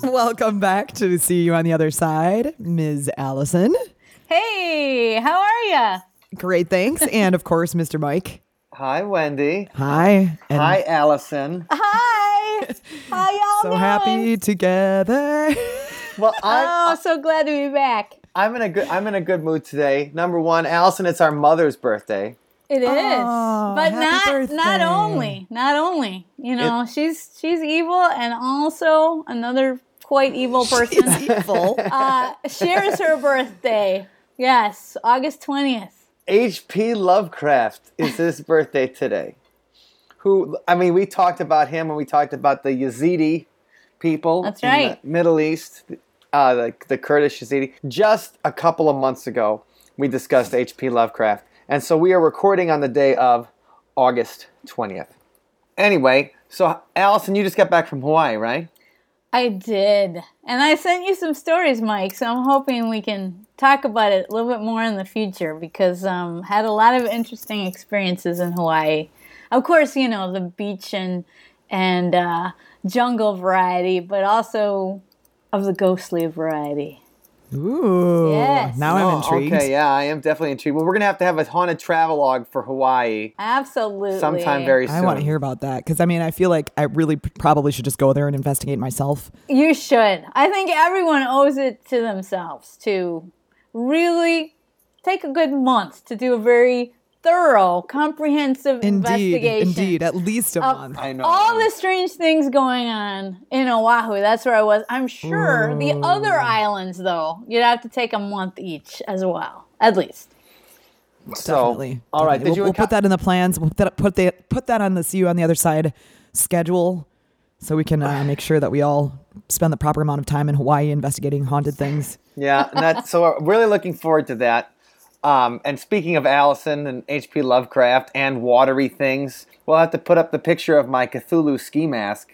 Welcome back to See You on the Other Side, Ms. Allison. Hey, how are you? Great, thanks. and of course, Mr. Mike. Hi, Wendy. Hi. And Hi, Allison. Hi. How y'all So doing? happy together. Well, I'm Oh, so glad to be back. I'm in a good I'm in a good mood today. Number one, Allison, it's our mother's birthday. It is, Oh, but not birthday. not only, not only. You know, she's she's evil, and also another quite evil person It's evil. uh, shares her birthday. Yes, August twentieth. H.P. Lovecraft is his birthday today. Who I mean, we talked about him when we talked about the Yazidi people That's in right. the Middle East, uh, the, the Kurdish Yazidi. Just a couple of months ago, we discussed H.P. Lovecraft, and so we are recording on the day of August twentieth. Anyway, so Allison, you just got back from Hawaii, right? I did, and I sent you some stories, Mike. So I'm hoping we can talk about it a little bit more in the future because um, had a lot of interesting experiences in Hawaii. Of course, you know the beach and and uh, jungle variety, but also of the ghostly variety. Ooh. Yes. Now I'm Oh, intrigued. Okay, yeah, I am definitely intrigued. Well, we're gonna have to have a haunted travelogue for Hawaii Absolutely. sometime very soon. I want to hear about that because I mean, I feel like I really p- probably should just go there and investigate myself. You should. I think everyone owes it to themselves to really take a good month to do a very thorough, comprehensive Indeed. investigation. Indeed. At least a month. I know. All the strange things going on in Oahu. That's where I was. I'm sure the other islands, though, you'd have to take a month each as well, at least. so, Definitely. all right. Definitely. Did We'll, we'll put that in the plans. We'll put that, put that, put that on the See You on the Other Side schedule so we can uh, make sure that we all spend the proper amount of time in Hawaii investigating haunted things. Yeah, and that's so we're really looking forward to that. Um, and speaking of Allison and H.P. Lovecraft and watery things, we'll have to put up the picture of my Cthulhu ski mask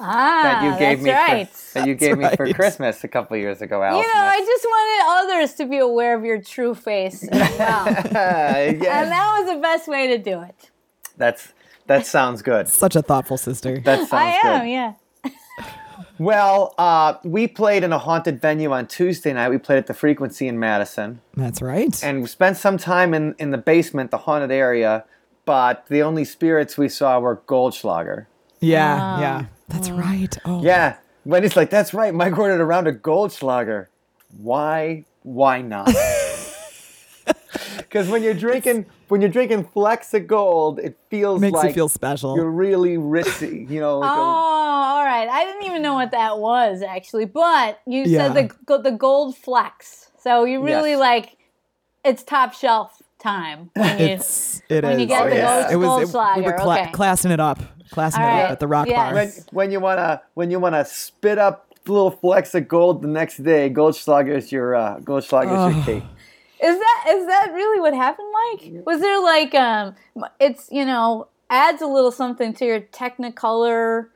Ah, that you gave that's me right. for, that you gave me for. Christmas a couple years ago, Allison. you know, I just wanted others to be aware of your true face as well. and that was the best way to do it. that's that sounds good. Such a thoughtful sister. That sounds I good. am, yeah. Well, uh, we played in a haunted venue on Tuesday night. We played at the Frequency in Madison, That's right. and we spent some time in, in the basement, the haunted area. But the only spirits we saw were Goldschlager. yeah, Ah. yeah. That's right. Oh, Yeah, Wendy's like, that's right. Mike ordered around a round of Goldschlager. Why? Why not? Because when you're drinking, when you're drinking Flecks of Gold, it feels Makes like you feel special. you're really ritzy. You know, like Oh, a- all right. I didn't even know what that was actually, but you Yeah. said the the gold flex. So you really Yes. like it's top shelf time. When you, It's it when you is. get the It is. gold- It was. It, we were cla- okay. classing it up, classing All it right. up at the rock Yes. bar. when when you wanna when you wanna spit up little flecks of gold the next day, Goldschlager is your uh, Goldschlager is your key. Is that is that really what happened, Mike? Was there like um it's you know adds a little something to your Technicolor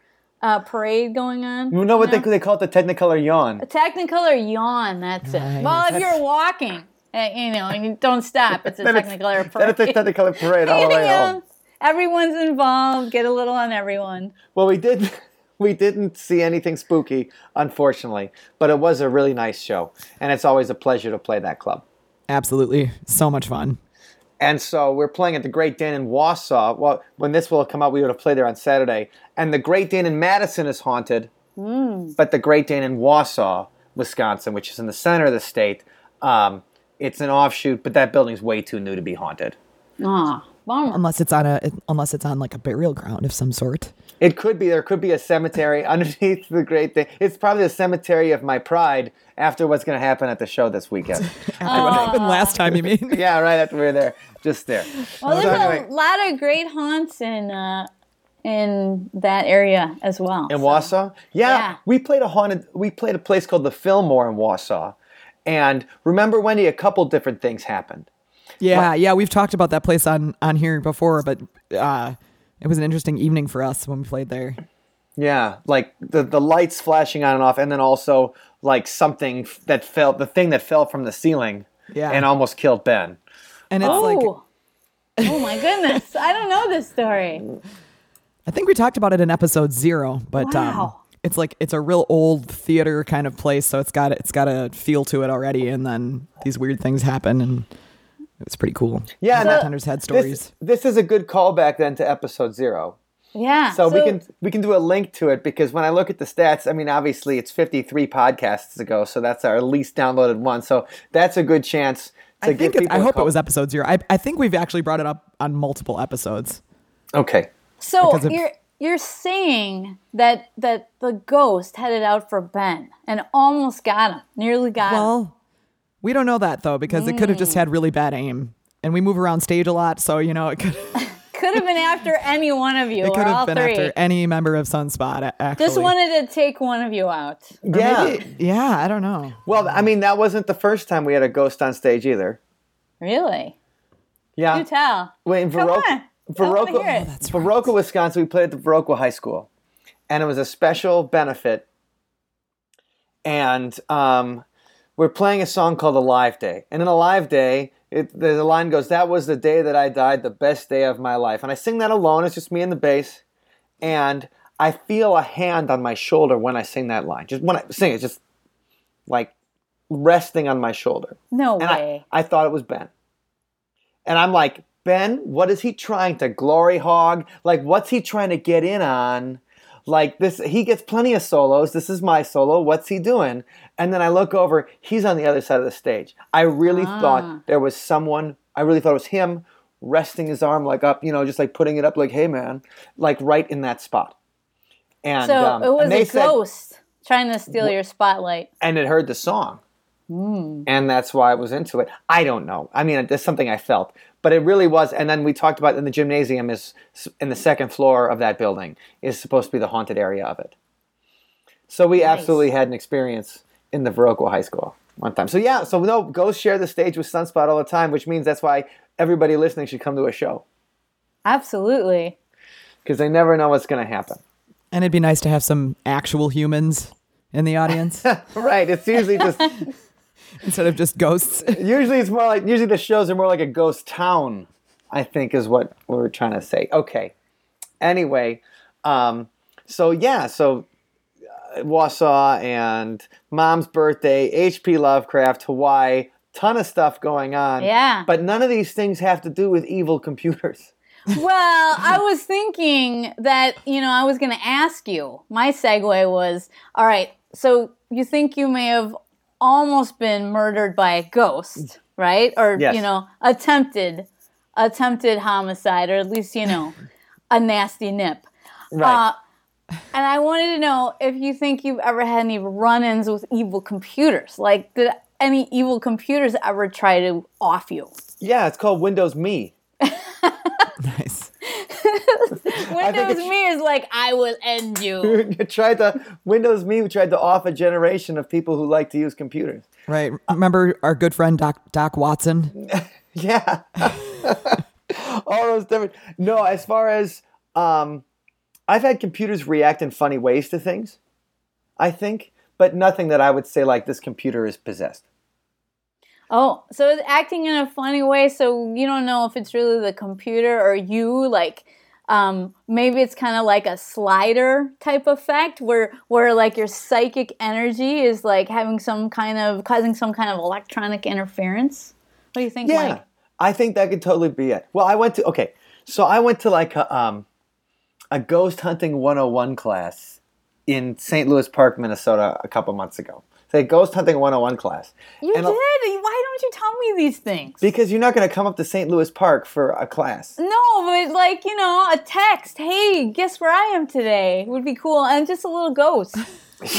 uh, parade going on? You know what you they they call it the Technicolor yawn. A Technicolor yawn. That's it. Well, if you're walking, uh, you know, and you don't stop, it's a Technicolor Then it's a parade. Technicolor parade all the way home. Everyone's involved. Get a little on everyone. Well, we did. We didn't see anything spooky, unfortunately, but it was a really nice show, and it's always a pleasure to play that club. Absolutely, so much fun. And so we're playing at the Great Dane in Wausau. Well, when this will come out, we would have played there on Saturday. And the Great Dane in Madison is haunted, but the Great Dane in Wausau, Wisconsin, which is in the center of the state, um, it's an offshoot, but that building's way too new to be haunted. Ah, bummer. Unless it's on a, unless it's on like a burial ground of some sort. It could be there could be a cemetery underneath the Great thing. It's probably the cemetery of my pride after what's going to happen at the show this weekend. After what happened last time, you mean? yeah, right after we were there, just there. Well, So there's anyway, a lot of great haunts in uh, in that area as well. in so- Wausau, yeah, Yeah. we played a haunted. We played a place called the Fillmore in Wausau, And remember, Wendy, a couple different things happened. Yeah, yeah, we've talked about that place on on here before, but uh, it was an interesting evening for us when we played there. Yeah, like the the lights flashing on and off, and then also like something that fell, the thing that fell from the ceiling, Yeah. and almost killed Ben. And it's Oh. like oh my goodness. I don't know this story. I think we talked about it in episode zero, but um, Wow. it's like it's a real old theater kind of place, so it's got it's got a feel to it already, and then these weird things happen, and it's pretty cool. Yeah, and that- Bartenders had stories. This, this is a good callback then to episode zero. Yeah. So, we can we can do a link to it because when I look at the stats, I mean, obviously it's 53 podcasts ago, so that's our least downloaded one. So that's a good chance to I give think people. I a hope it call- was episode zero. I, I think we've actually brought it up on multiple episodes. okay. So of- you're you're saying that that the ghost headed out for Ben and almost got him, nearly got him. Well, we don't know that though because it could have just had really bad aim, and we move around stage a lot, so you know it could Could have been after any one of you it or could all have been three. after any member of Sunspot. Actually, Just wanted to take one of you out. Yeah. maybe- yeah, I don't know. Well, I mean, that wasn't the first time we had a ghost on stage either. Really? Yeah. You tell. Wait, in Come Viroqua, on. I wanna hear Viroqua, it. that's Viroqua, Wisconsin, we played at the Viroqua High School, and it was a special benefit. And um, we're playing a song called "Alive Day," and in "Alive Day," it, the, line goes, "That was the day that I died, the best day of my life." And I sing that alone. It's just me and the bass, and I feel a hand on my shoulder when I sing that line. Just when I sing it, just like resting on my shoulder. No And way. I, I thought it was Ben. And I'm like, Ben, what is he trying to glory hog? Like, what's he trying to get in on? Like this, he gets plenty of solos. This is my solo. What's he doing? And then I look over. He's on the other side of the stage. I really Ah. thought there was someone. I really thought it was him resting his arm like up, you know, just like putting it up, like, "Hey, man," like right in that spot. And so um, it was a said, ghost trying to steal your spotlight. and it heard the song. Hmm. And that's why I was into it. I don't know. I mean, that's something I felt, but it really was. And then we talked about in the gymnasium is in the second floor of that building is supposed to be the haunted area of it. So we Nice. absolutely had an experience in the Viroqua High School one time. So yeah, so no, ghosts share the stage with Sunspot all the time, which means that's why everybody listening should come to a show Absolutely. because they never know what's going to happen. And it'd be nice to have some actual humans in the audience Right? It's usually just instead of just ghosts. usually it's more like usually the shows are more like a ghost town i think is what we're trying to say okay anyway um, so yeah so uh, wausau and mom's birthday hp lovecraft hawaii ton of stuff going on Yeah. but none of these things have to do with evil computers Well, I was thinking that, you know, I was going to ask you. My segue was all right, so you think you may have almost been murdered by a ghost, right? Or, Yes. you know, attempted attempted homicide or at least, you know, a nasty nip. right Uh, and I wanted to know if you think you've ever had any run-ins with evil computers. Like, did any evil computers ever try to off you? yeah it's called windows me. Windows Me is like, I will end you. you tried to windows me we tried to off a generation of people who like to use computers Right. Remember our good friend Doc Doc Watson? Yeah. All those different. No, as far as um, I've had computers react in funny ways to things, I think, but nothing that I would say like this computer is possessed. Oh, so it's acting in a funny way, so you don't know if it's really the computer or you. Like, um, maybe it's kind of like a slider type effect, where where like your psychic energy is like having some kind of causing some kind of electronic interference. What do you think, Yeah, Mike? I think that could totally be it. Well, I went to okay, so I went to like a um, a ghost hunting 101 class in St. Louis Park, Minnesota, a couple months ago. A ghost hunting 101 class. You And did. a- Why don't you tell me these things? Because you're not going to come up to St. Louis Park for a class. No, but like, you know, a text, hey, guess where I am today would be cool. And just a little ghost.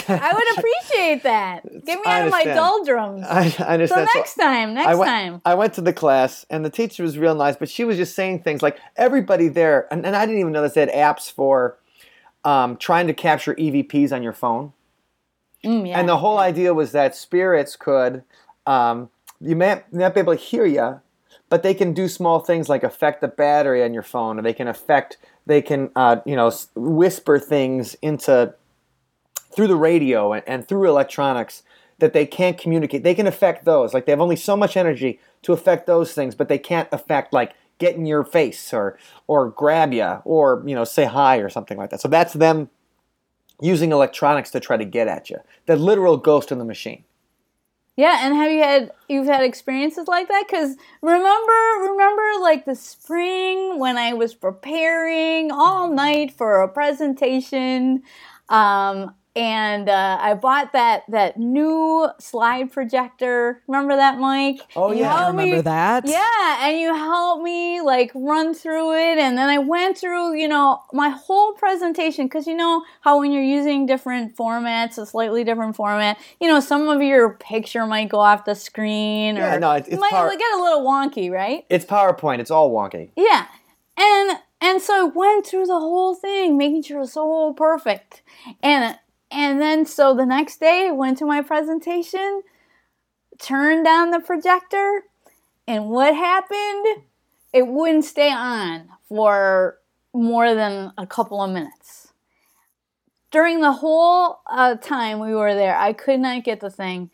I would appreciate that. Get me out of my doldrums. I, I understand. So- next time, next I went, time. I went to the class, and the teacher was real nice, but she was just saying things like everybody there, and, and I didn't even know this, they had apps for um, trying to capture EVPs on your phone. Mm, yeah. And the whole idea was that spirits could Um, you may not be able to hear you, but they can do small things like affect the battery on your phone, or they can affect, they can, uh, you know, whisper things into through the radio and, and through electronics that they can't communicate. They can affect those. Like they have only so much energy to affect those things, but they can't affect like get in your face or or grab you or you know say hi or something like that. So that's them using electronics to try to get at you. The literal ghost in the machine. Yeah, and have you had you've had experiences like that? Because remember, remember, like the spring when I was preparing all night for a presentation, um, and uh, I bought that that new slide projector. Remember that, Mike? Oh, you yeah, I remember that. Yeah, and you helped me like run through it, and then I went through, you know, my whole presentation because you know how when you're using different formats, a slightly different format, you know, some of your picture might go off the screen, or Yeah, no, it's- it it's might power- get a little wonky, right? It's PowerPoint. It's all wonky. Yeah. And and so I went through the whole thing, making sure it was so perfect. And and then so the next day I went to my presentation, turned on the projector, and what happened? It wouldn't stay on for more than a couple of minutes. During the whole uh, time we were there, I could not get the thing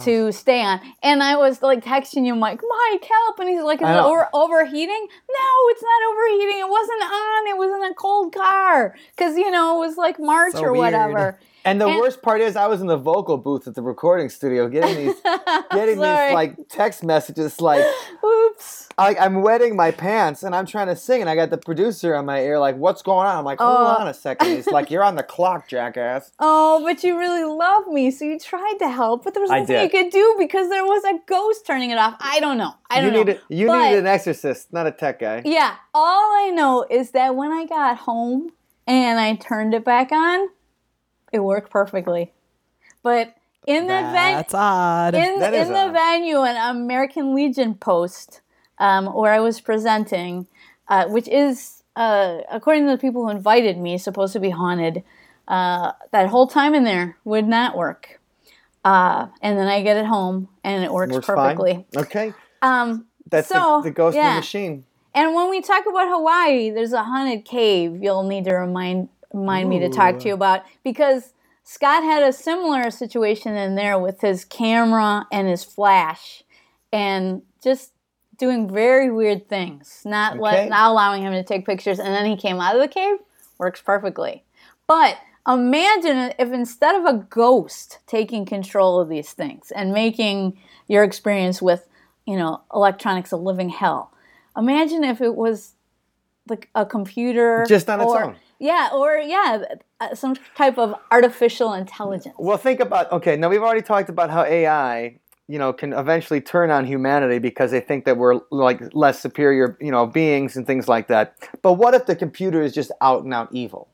to stay on. And I was like texting you, Mike, Mike, help. And he's like, is it over- overheating? No, it's not overheating. It wasn't on. It was in a cold car. Because, you know, it was like March So or weird. whatever. And the And- worst part is, I was in the vocal booth at the recording studio getting these, getting these like text messages like, Oops. I, I'm wetting my pants and I'm trying to sing, and I got the producer on my ear like, "What's going on?" I'm like, "Hold Oh. on a second. He's like, "You're on the clock, jackass." Oh, but you really love me, so you tried to help, but there was nothing you could do because there was a ghost turning it off. I don't know. I don't you know. needed you But- needed an exorcist, not a tech guy. Yeah, all I know is that when I got home and I turned it back on, it worked perfectly. But in the venue, That's odd. in, That is in the odd. venue, an American Legion post um, where I was presenting, uh, which is, uh, according to the people who invited me, supposed to be haunted. Uh, that whole time in there would not work. Uh, and then I get it home and it works, Works perfectly. fine. Okay, Um, that's So, the, the ghost in yeah. the machine. and when we talk about Hawaii, there's a haunted cave you'll need to remind remind me to talk to you about because Scott had a similar situation in there with his camera and his flash and just doing very weird things, not Okay. let, not allowing him to take pictures and then he came out of the cave, works perfectly. But imagine if instead of a ghost taking control of these things and making your experience with, you know, electronics a living hell. Imagine if it was like a computer Just on its own. Yeah, or yeah, uh, some type of artificial intelligence. Well, think about okay. Now we've already talked about how AI, you know, can eventually turn on humanity because they think that we're like less superior, you know, beings and things like that. But what if the computer is just out and out evil?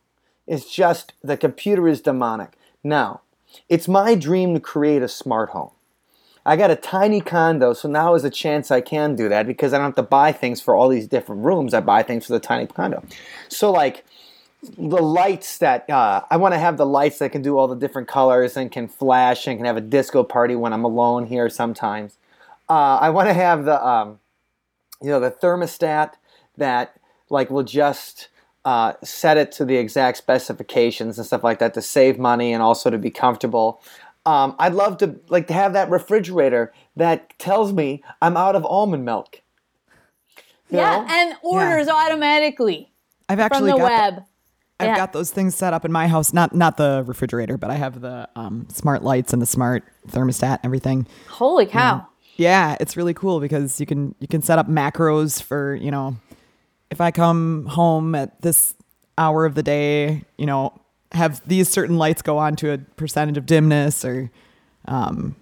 It's just the computer is demonic. Now, it's my dream to create a smart home. I got a tiny condo, so now is a chance I can do that because I don't have to buy things for all these different rooms. I buy things for the tiny condo. So, like, the lights that uh, I want to have the lights that can do all the different colors and can flash and can have a disco party when I'm alone here sometimes. Uh, I want to have the um, you know the thermostat that like will just uh, set it to the exact specifications and stuff like that to save money and also to be comfortable. Um, I'd love to like to have that refrigerator that tells me I'm out of almond milk. You yeah, know? and orders automatically I've from actually the got web. I've Yeah. got those things set up in my house. Not not the refrigerator, but I have the um, smart lights and the smart thermostat and everything. Holy cow! Yeah, it's really cool because you can you can set up macros for you know if I come home at this hour of the day, you know, have these certain lights go on to a percentage of dimness or um,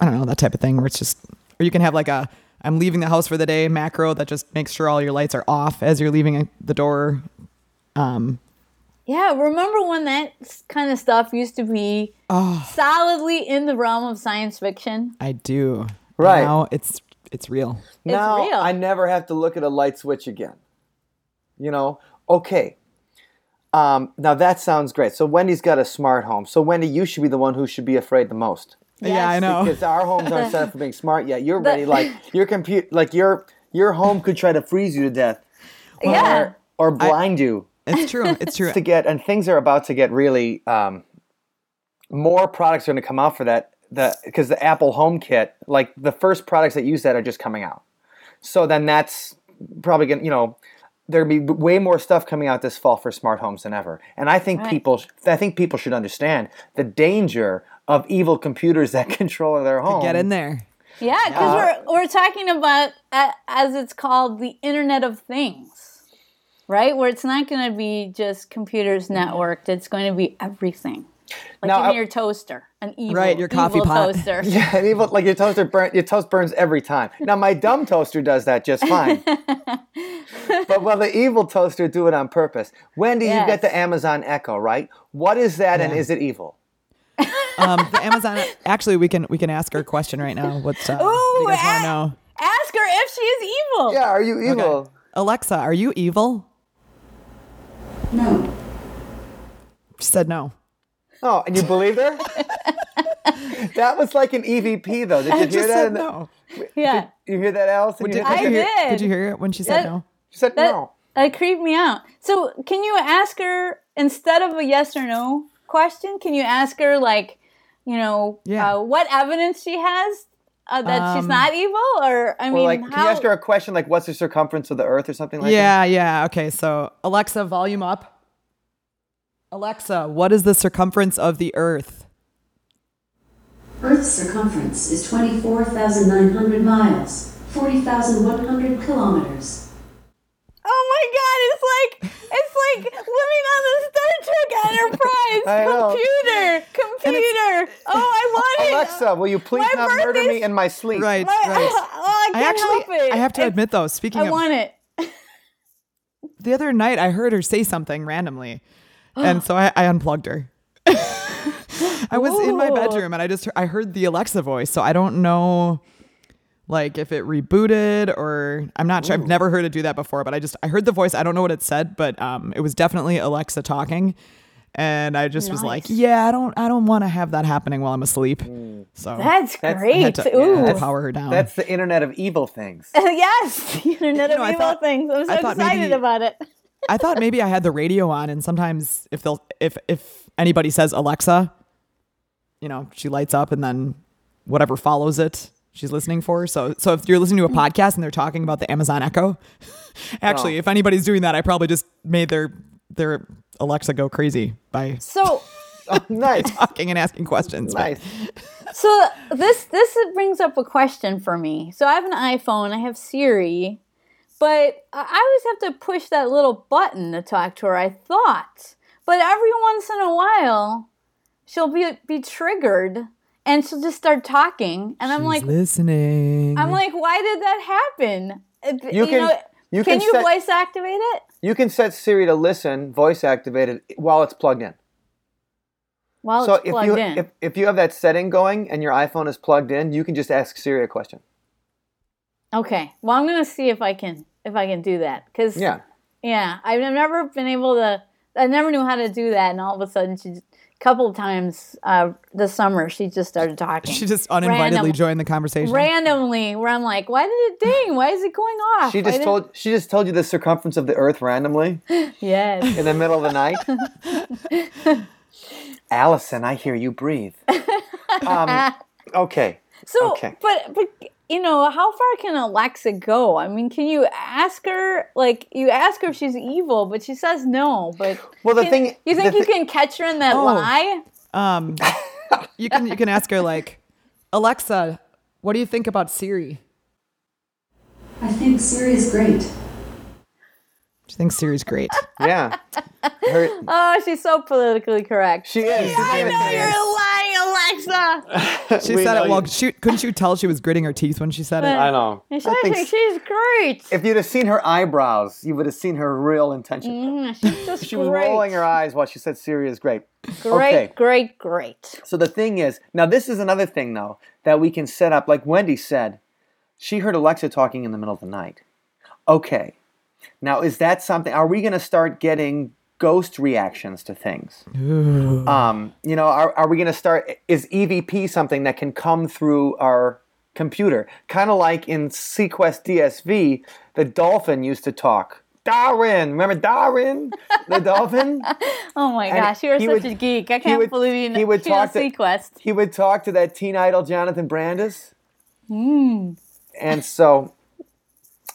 I don't know that type of thing where it's just or you can have like a I'm leaving the house for the day macro that just makes sure all your lights are off as you're leaving the door. Um, Yeah, remember when that kind of stuff used to be Oh. solidly in the realm of science fiction? I do. Right. Now it's it's real. now real. I never have to look at a light switch again. You know, okay. Um, now that sounds great. So Wendy's got a smart home. So Wendy, you should be the one who should be afraid the most. Yeah, I know. because our homes aren't set up for being smart yet. You're ready, like your compute, like your your home could try to freeze you to death, Yeah. or, or blind you It's true. It's true. to get. And things are about to get really. Um, more products are going to come out for that. The because the Apple Home Kit, like the first products that use that are just coming out. So then that's probably going to, you know, there'll be way more stuff coming out this fall for smart homes than ever. And I think Right. people, I think people should understand the danger of evil computers that control their home. Get in there. Yeah, because we're we're talking about uh, as it's called the Internet of Things, right? Where it's not going to be just computers networked; it's going to be everything. Like Now, even I- your toaster, an evil, Right, your coffee evil pot. toaster. Yeah, and evil, like your toaster burn, your toast burns every time. Now my dumb toaster does that just fine. but will the evil toaster do it on purpose? Wendy, you Yes. get the Amazon Echo, right? What is that, and is it evil? Um, the Amazon. Actually, we can we can ask her a question right now. What's uh, what Ooh, you guys want to know? Ask her if she is evil. Yeah, are you evil? Okay. Alexa, are you evil? No. She said no. Oh, and you believed her? that was like an EVP, though. Did you She hear just that? said in the- no. Yeah, You hear that, Allison? Did, You did I you hear, did. Did you hear it when she said That- no? She said that no. that creeped me out. So, can you ask her instead of a yes or no question? Can you ask her like, you know, Yeah. uh, what evidence she has uh, that she's Um, not evil? Or I Or mean, like, how? can you ask her a question like, "What's the circumference of the Earth" or something like that? yeah, yeah. Okay, so Alexa, volume up. Alexa, what is the circumference of the Earth? Earth's circumference is 24,900 miles, 40,100 kilometers. Oh my god, it's like it's like living on the Star Trek Enterprise. I know. computer, computer. Oh, I want it. Alexa, will you please My not murder birthday's- me in my sleep? Right, My- right. oh, I I can't help actually, it. I have to admit though, speaking of- I of want it. the other night, I heard her say something randomly, and so I, I unplugged her. I was in my bedroom and I just I heard the Alexa voice, so I don't know like if it rebooted or I'm not sure. I've never heard it do that before, but I just I heard the voice. I don't know what it said, but um, it was definitely Alexa talking, and I just was like, yeah, I don't I don't want to have that happening while I'm asleep. So That's, That's- I I great. to, Ooh. To power her down. That's the Internet of Evil things. yes, the Internet You know, of Evil thought- Things. I'm so excited maybe- about it. I thought maybe I had the radio on, and sometimes if they'll if if anybody says Alexa, you know, she lights up, and then whatever follows it, she's listening for. So so if you're listening to a mm. podcast and they're talking about the Amazon Echo, actually, Oh. if anybody's doing that, I probably just made their their Alexa go crazy by So, Oh, nice, talking and asking questions. But- nice. so this this brings up a question for me. So I have an iPhone. I have Siri, but I I always have to push that little button to talk to her. I thought, but every once in a while, she'll be be triggered and she'll just start talking, and I'm like, listening. I'm like, why did that happen? Uh, You can- know, you can can you set- voice activate it? You can set Siri to listen, voice activated, while it's plugged in. While so it's if plugged you in. if, if you have that setting going and your iPhone is plugged in, you can just ask Siri a question. okay. Well, I'm gonna see if I can if I can do that because Yeah. yeah, I've never been able to. I never knew how to do that, and all of a sudden, she, a couple of times uh, this summer, she just started talking. she just uninvitedly Random- joined the conversation. randomly, where I'm like, "Why did it ding? Why is it going off?" She Why just did- told she just told you the circumference of the Earth randomly yes. in the middle of the night. Allison, I hear you breathe. Um, okay. So, Okay. but but you know, how far can Alexa go? I mean, can you ask her like you ask her if she's evil, but she says no. But Well, the can- thing- you think the you thi- can catch her in that Oh. lie? Um, you can you can ask her like, Alexa, what do you think about Siri? I think Siri is great. She thinks Siri's great. Yeah. Her, Oh, she's so politically correct. she is. She's I know you're lying, Alexa. She We said it. Well, you- she, couldn't you tell she was gritting her teeth when she said it? I know. She I think she's great. if you'd have seen her eyebrows, you would have seen her real intention. Mm, she's just She was rolling her eyes while she said Siri is great. Great, Okay. great, great. So the thing is, now this is another thing though that we can set up. Like Wendy said, she heard Alexa talking in the middle of the night. Okay, now is that something? Are we going to start getting ghost reactions to things. Um, you know, are, are we going to start? Is EVP something that can come through our computer? Kind of like in SeaQuest DSV, the dolphin used to talk. Darwin, remember Darwin, the dolphin? Oh my And gosh, you're such would- a geek. I can't would- believe you know, he would talk to- SeaQuest. He would talk to that teen idol Jonathan Brandis. Hmm. And so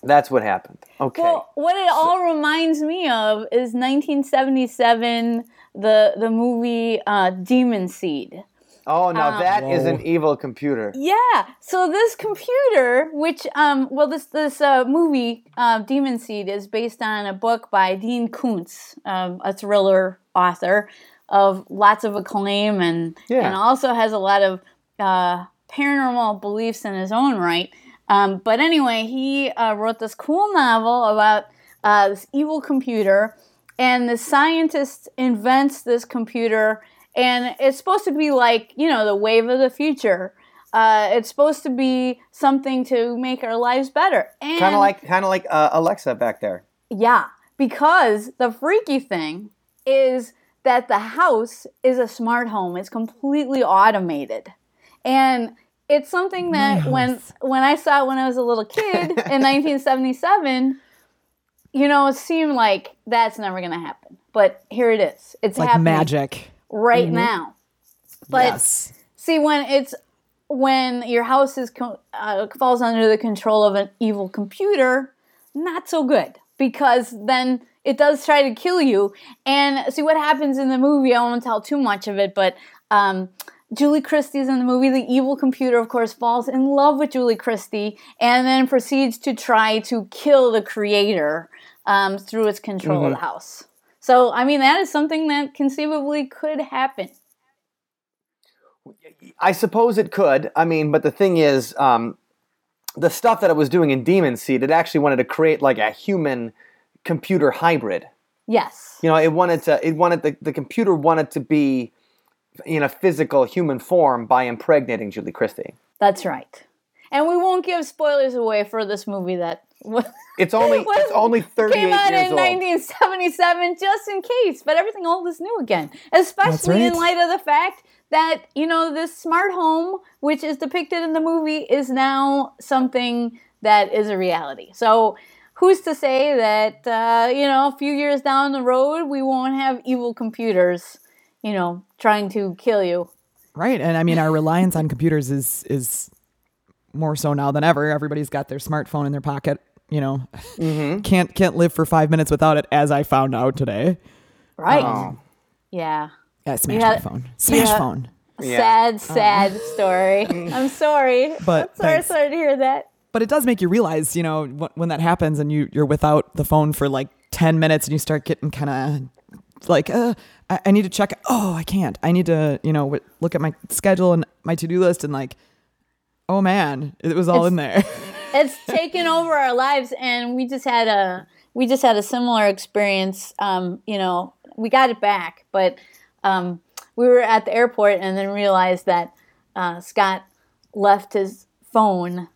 that's what happened. Okay. Well, what it all reminds me of is 1977, the the movie uh, Demon Seed. oh, now um, that is Whoa. an evil computer. Yeah. So this computer, which um, well, this this uh, movie uh, Demon Seed is based on a book by Dean Koontz, um, a thriller author of lots of acclaim, and Yeah. and also has a lot of uh, paranormal beliefs in his own right. Um, but anyway, he uh, wrote this cool novel about uh, this evil computer, and the scientist invents this computer, and it's supposed to be like you know the wave of the future. Uh, it's supposed to be something to make our lives better. Kind of like, kind of like uh, Alexa back there. yeah, because the freaky thing is that the house is a smart home. It's completely automated. And it's something that when when I saw it when I was a little kid in 1977, you know, it seemed like that's never going to happen. But here it is. It's like happening magic. right now. But yes. See, when it's when your house is uh, falls under the control of an evil computer, not so good because then it does try to kill you. And see what happens in the movie. I won't tell too much of it, but um, Julie Christie's in the movie. The evil computer, of course, falls in love with Julie Christie and then proceeds to try to kill the creator um, through its control of the house. So, I mean, that is something that conceivably could happen. I suppose it could. I mean, but the thing is, um, the stuff that it was doing in Demon Seed, it actually wanted to create like a human computer hybrid. Yes. You know, it wanted to. It wanted the, the computer wanted to be in a physical human form by impregnating Julie Christie. That's right. And we won't give spoilers away for this movie that It's only was- it's only thirty came out years in old. 1977 just in case. But everything old is new again, especially in light of the fact that, you know, this smart home, which is depicted in the movie, is now something that is a reality. So who's to say that, uh, you know, a few years down the road, we won't have evil computers, you know, trying to kill you? Right. And I mean our reliance on computers is is more so now than ever. Everybody's got their smartphone in their pocket, you know. Mm-hmm. Can't can't live for 5 minutes without it as I found out today. Right. Oh. Yeah. Yeah, smash Yeah. my phone. Smash Yeah. phone. Yeah. Sad, sad story. I'm sorry. But I'm sorry, thanks. sorry to hear that. But it does make you realize, you know, wh- when that happens and you you're without the phone for like 10 minutes and you start getting kind of like, uh, I, I need to check. Oh, I can't. I need to, you know, w- look at my schedule and my to do list and like, oh man, it was all It's- in there. It's taken over our lives, and we just had a we just had a similar experience. Um, you know, we got it back, but um, we were at the airport and then realized that uh, Scott left his phone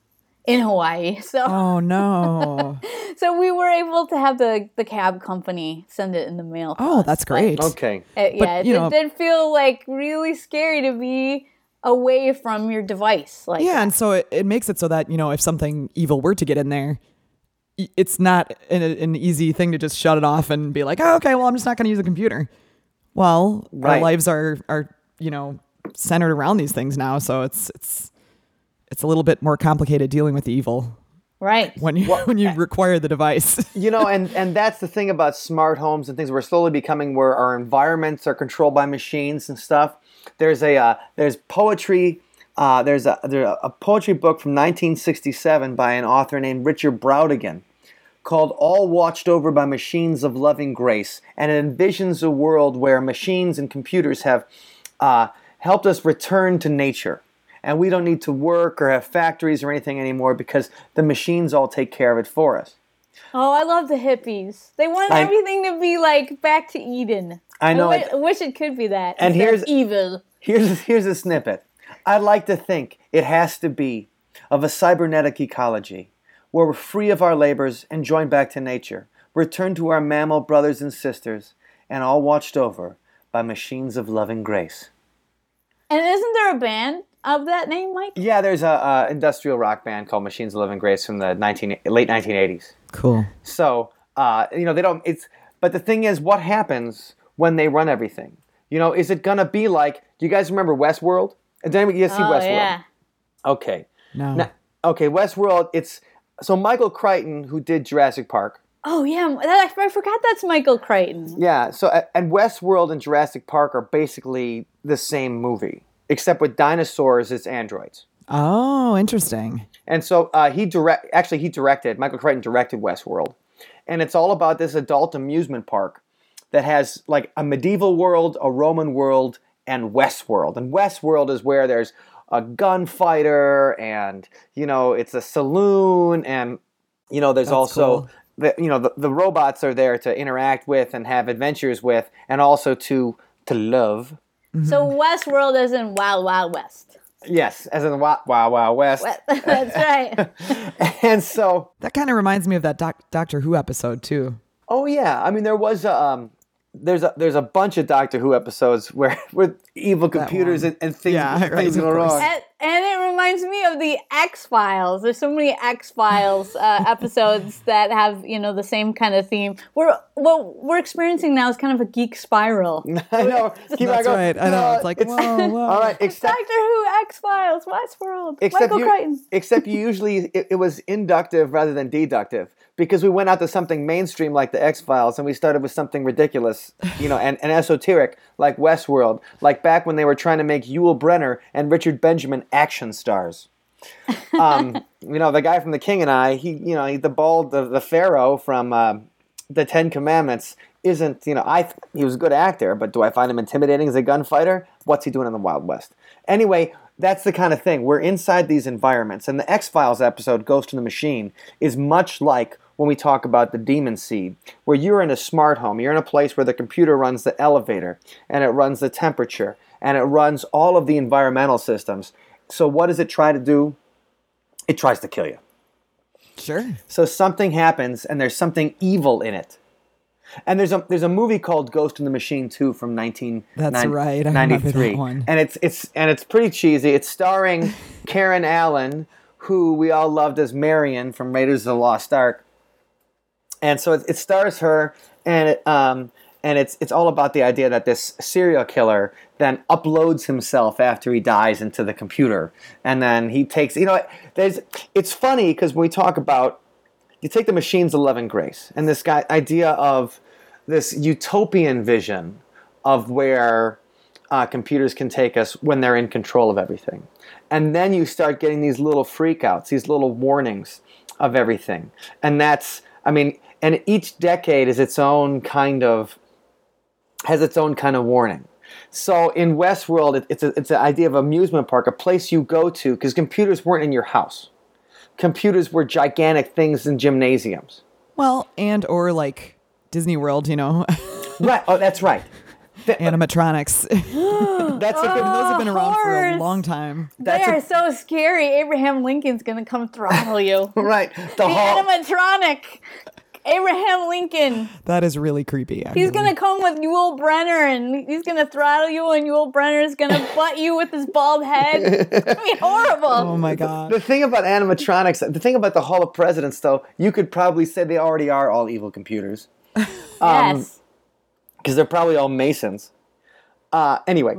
in Hawaii. So oh no. so we were able to have the the cab company send it in the mail. Oh, us, that's but- great. Okay. It, But, yeah, it, you know- it did feel like really scary to be away from your device. Like Yeah, and so it, it makes it so that, you know, if something evil were to get in there, it's not an, an easy thing to just shut it off and be like, oh, okay, well, I'm just not going to use a computer. Well, our lives are, are, you know, centered around these things now. So it's, it's, it's a little bit more complicated dealing with evil right. when you, when you require the device. You know, and and that's the thing about smart homes and things. We're slowly becoming where our environments are controlled by machines and stuff. There's a uh, there's poetry. Uh, there's a there's a poetry book from 1967 by an author named Richard Brautigan called All Watched Over by Machines of Loving Grace. And it envisions a world where machines and computers have uh, helped us return to nature. And we don't need to work or have factories or anything anymore because the machines all take care of it for us. Oh, I love the hippies. They want I- everything to be like back to Eden. I know I it- wi- wish it could be that. And here's- evil. Here's here's a snippet. I'd like to think it has to be of a cybernetic ecology where we're free of our labors and joined back to nature, returned to our mammal brothers and sisters, and all watched over by machines of loving grace. And isn't there a band of that name, Mike? Yeah, there's a, a industrial rock band called Machines of Loving Grace from the 19, late 1980s. Cool. So, uh, you know, they don't. It's but the thing is, what happens when they run everything? You know, is it gonna be like? Do you guys remember Westworld? Did anybody you guys see oh Westworld? yeah. Okay. No. Now, okay, Westworld. It's so Michael Crichton who did Jurassic Park. Oh yeah. That, I forgot that's Michael Crichton. Yeah. So uh, and Westworld and Jurassic Park are basically the same movie, except with dinosaurs it's androids. Oh, interesting. And so uh, he direct actually he directed Michael Crichton directed Westworld, and it's all about this adult amusement park that has like a medieval world, a Roman world, and Westworld. And Westworld is where there's a gunfighter, and you know it's a saloon, and you know there's That's also cool. the you know the, the robots are there to interact with and have adventures with, and also to to love. So Westworld is in Wild Wild West. Yes, as in Wild Wild, Wild West. that's right. and so That kind of reminds me of that doc- Doctor Who episode too. Oh yeah, I mean there was a, um, there's a there's a bunch of Doctor Who episodes where with evil computers and, and things Yeah, right, things of go wrong. And, and it reminds me of the X Files. There's so many X Files uh, episodes that have you know the same kind of theme. We're what we're experiencing now is kind of a geek spiral. I know. Keep on That's going. right. I know. It's like whoa, whoa. all right, except Doctor Who, X Files, Westworld, except Michael you, Crichton. except you usually it, it was inductive rather than deductive because we went out to something mainstream like the X Files and we started with something ridiculous, you know, and, and esoteric like Westworld, like back when they were trying to make Yul Brynner and Richard Benjamin action stars. um, you know, the guy from The King and I, he, you know, he, the bald, the, the Pharaoh from uh, the Ten Commandments isn't, you know, I he was a good actor, but do I find him intimidating as a gunfighter? What's he doing in the Wild West? Anyway, that's the kind of thing. We're inside these environments, and the X Files episode, Ghost in the Machine, is much like when we talk about the demon seed, where you're in a smart home, you're in a place where the computer runs the elevator, and it runs the temperature, and it runs all of the environmental systems. So, what does it try to do? It tries to kill you. Sure. So something happens, and there's something evil in it. And there's a there's a movie called Ghost in the Machine 2 from 1993. That's right, I remember that one. And it's it's and it's pretty cheesy. It's starring Karen Allen, who we all loved as Marion from Raiders of the Lost Ark. And so it, it stars her, and it um and it's it's all about the idea that this serial killer then uploads himself after he dies into the computer, and then he takes you know there's it's funny because when we talk about you take the machines and grace and this guy idea of this utopian vision of where uh, computers can take us when they're in control of everything. And then you start getting these little freakouts these little warnings of everything. And that's i mean and each decade is its own kind of has its own kind of warning so in westworld it, it's, a, it's an idea of amusement park a place you go to because computers weren't in your house computers were gigantic things in gymnasiums. Well, and or like Disney World, you know, Right. Oh, that's right. Th- uh, animatronics. That's a good. Those have been oh, around for a long time. They That's a- are so scary. Abraham Lincoln's gonna come throttle you. Right. The the hall. animatronic. Abraham Lincoln. That is really creepy. He's gonna come with Yul Brynner and he's gonna throttle you, and Yul Brynner's gonna butt you with his bald head. It's gonna be horrible. Oh my god. The thing about animatronics, the thing about the Hall of Presidents, though, you could probably say they already are all evil computers yes. because they're probably all Masons. Uh, anyway,